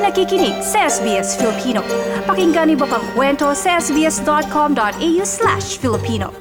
ay nakikinig sa SBS Filipino. Pakinggan niyo pa ang kwento sa sbs.com.au slash Filipino.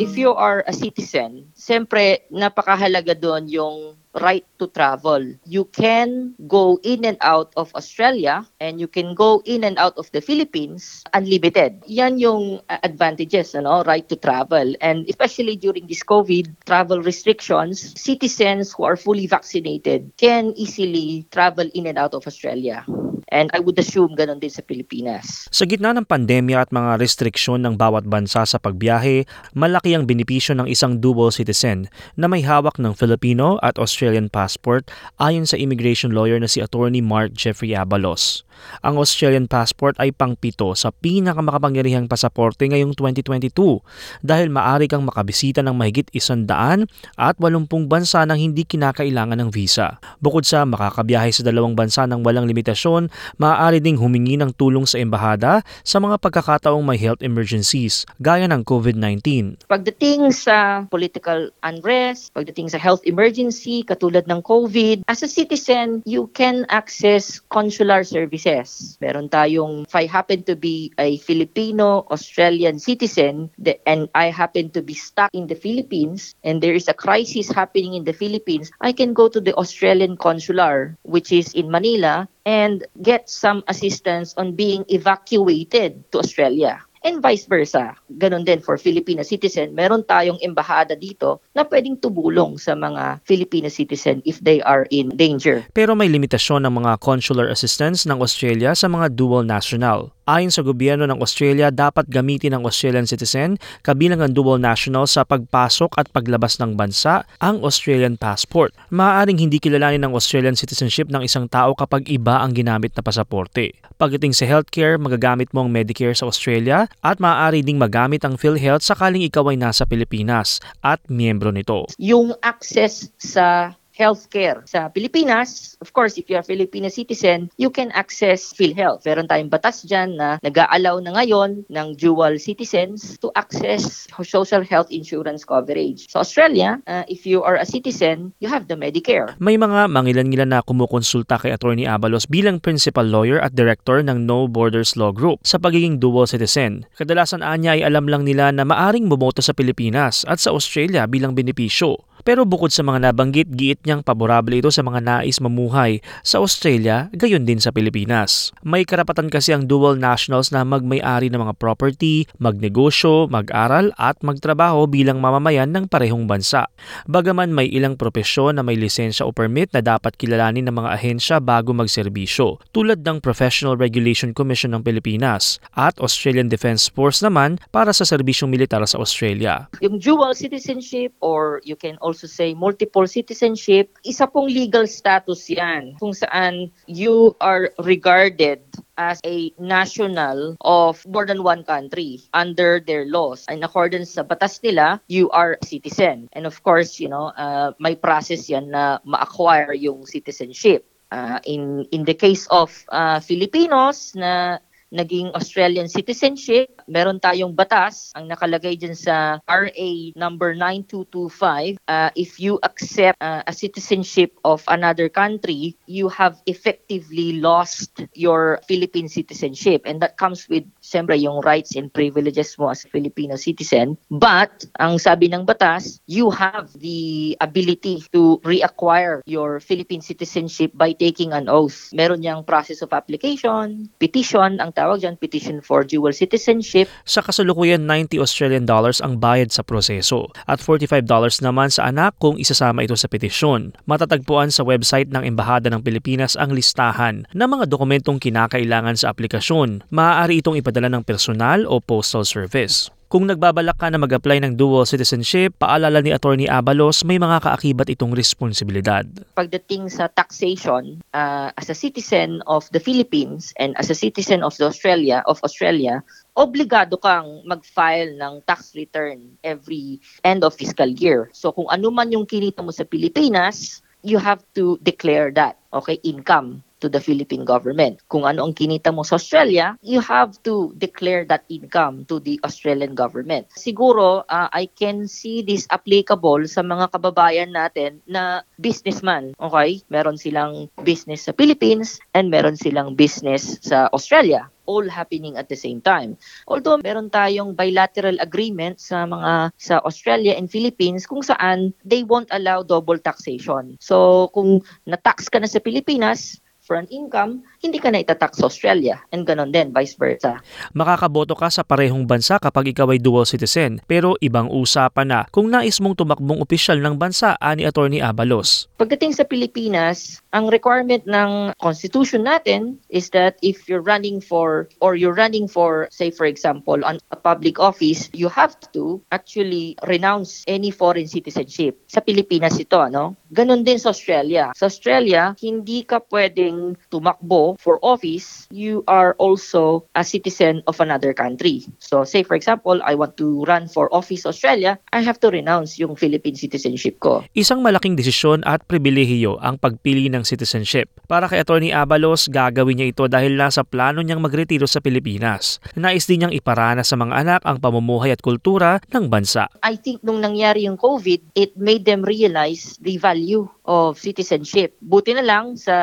if you are a citizen, siyempre napakahalaga doon yung right to travel. You can go in and out of Australia and you can go in and out of the Philippines unlimited. Yan yung advantages, ano, right to travel. And especially during this COVID travel restrictions, citizens who are fully vaccinated can easily travel in and out of Australia. And I would assume ganun din sa Pilipinas. Sa gitna ng pandemya at mga restriksyon ng bawat bansa sa pagbiyahe, malaki ang benepisyo ng isang dual citizen na may hawak ng Filipino at Australian passport ayon sa immigration lawyer na si Attorney Mark Jeffrey Abalos. Ang Australian passport ay pangpito sa pinakamakapangyarihang pasaporte ngayong 2022 dahil maaari kang makabisita ng mahigit isandaan at walumpung bansa nang hindi kinakailangan ng visa. Bukod sa makakabiyahe sa dalawang bansa ng walang limitasyon, maaari ding humingi ng tulong sa embahada sa mga pagkakataong may health emergencies gaya ng COVID-19. Pagdating sa political unrest, pagdating sa health emergency katulad ng COVID, as a citizen, you can access consular services. Meron tayong, if I happen to be a Filipino-Australian citizen and I happen to be stuck in the Philippines and there is a crisis happening in the Philippines, I can go to the Australian consular, which is in Manila, and get some assistance on being evacuated to Australia and vice versa. Ganon din for Filipino citizen. Meron tayong embahada dito na pwedeng tumulong sa mga Filipino citizen if they are in danger. Pero may limitasyon ng mga consular assistance ng Australia sa mga dual national. Ayon sa gobyerno ng Australia, dapat gamitin ng Australian citizen kabilang ang dual national sa pagpasok at paglabas ng bansa ang Australian passport. Maaaring hindi kilalanin ng Australian citizenship ng isang tao kapag iba ang ginamit na pasaporte. Pagdating sa healthcare, magagamit mo ang Medicare sa Australia at maaari ding magamit ang PhilHealth sakaling ikaw ay nasa Pilipinas at miyembro nito. Yung access sa healthcare sa Pilipinas, of course, if you are Filipino citizen, you can access PhilHealth. Meron tayong batas dyan na nag-aalaw na ngayon ng dual citizens to access social health insurance coverage. Sa Australia, uh, if you are a citizen, you have the Medicare. May mga mangilan-ngilan na kumukonsulta kay Attorney Abalos bilang principal lawyer at director ng No Borders Law Group sa pagiging dual citizen. Kadalasan anya ay alam lang nila na maaring bumoto sa Pilipinas at sa Australia bilang benepisyo. Pero bukod sa mga nabanggit, giit niyang paborable ito sa mga nais mamuhay sa Australia, gayon din sa Pilipinas. May karapatan kasi ang dual nationals na magmay-ari ng mga property, magnegosyo, mag-aral at magtrabaho bilang mamamayan ng parehong bansa. Bagaman may ilang propesyon na may lisensya o permit na dapat kilalanin ng mga ahensya bago magserbisyo, tulad ng Professional Regulation Commission ng Pilipinas at Australian Defence Force naman para sa serbisyong militar sa Australia. Yung dual citizenship or you can also say multiple citizenship, isa pong legal status yan kung saan you are regarded as a national of more than one country under their laws. In accordance sa batas nila, you are a citizen. And of course, you know, uh, may process yan na ma-acquire yung citizenship. Uh, in in the case of uh, Filipinos na naging Australian citizenship, meron tayong batas ang nakalagay dyan sa RA number 9225. Uh, if you accept uh, a citizenship of another country, you have effectively lost your Philippine citizenship. And that comes with, siyempre, yung rights and privileges mo as a Filipino citizen. But, ang sabi ng batas, you have the ability to reacquire your Philippine citizenship by taking an oath. Meron niyang process of application, petition, ang tawag dyan, petition for dual citizenship. Sa kasalukuyan, 90 Australian dollars ang bayad sa proseso at $45 naman sa anak kung isasama ito sa petisyon. Matatagpuan sa website ng Embahada ng Pilipinas ang listahan ng mga dokumentong kinakailangan sa aplikasyon. Maaari itong ipadala ng personal o postal service. Kung nagbabalak ka na mag-apply ng dual citizenship, paalala ni Attorney Abalos, may mga kaakibat itong responsibilidad. Pagdating sa taxation, uh, as a citizen of the Philippines and as a citizen of the Australia of Australia, obligado kang mag-file ng tax return every end of fiscal year. So kung ano man yung kinita mo sa Pilipinas, you have to declare that, okay, income to the Philippine government. Kung ano ang kinita mo sa Australia, you have to declare that income to the Australian government. Siguro, uh, I can see this applicable sa mga kababayan natin na businessman. Okay? Meron silang business sa Philippines and meron silang business sa Australia all happening at the same time. Although meron tayong bilateral agreement sa mga sa Australia and Philippines kung saan they won't allow double taxation. So kung na-tax ka na sa Pilipinas for an income, hindi ka na itatax sa Australia and ganon din, vice versa. Makakaboto ka sa parehong bansa kapag ikaw ay dual citizen, pero ibang usapan na kung nais mong tumakbong opisyal ng bansa ani Attorney Abalos. Pagdating sa Pilipinas, ang requirement ng constitution natin is that if you're running for or you're running for say for example on a public office, you have to actually renounce any foreign citizenship. Sa Pilipinas ito, ano? Ganon din sa Australia. Sa Australia, hindi ka pwedeng tumakbo for office, you are also a citizen of another country. So say for example, I want to run for office Australia, I have to renounce yung Philippine citizenship ko. Isang malaking desisyon at pribilehiyo ang pagpili ng citizenship. Para kay Attorney Abalos, gagawin niya ito dahil nasa plano niyang magretiro sa Pilipinas. Nais din niyang iparana sa mga anak ang pamumuhay at kultura ng bansa. I think nung nangyari yung COVID, it made them realize the value of citizenship. Buti na lang sa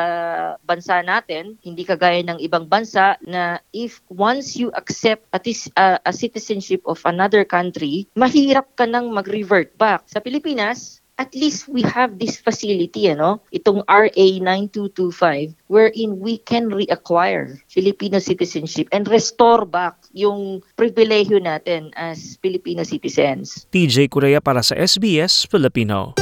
bansa natin, hindi kagaya ng ibang bansa na if once you accept least uh, a citizenship of another country, mahirap ka nang mag-revert back. Sa Pilipinas, at least we have this facility, ano? Itong RA 9225 wherein we can reacquire Filipino citizenship and restore back yung pribilehyo natin as Filipino citizens. TJ Korea para sa SBS Filipino.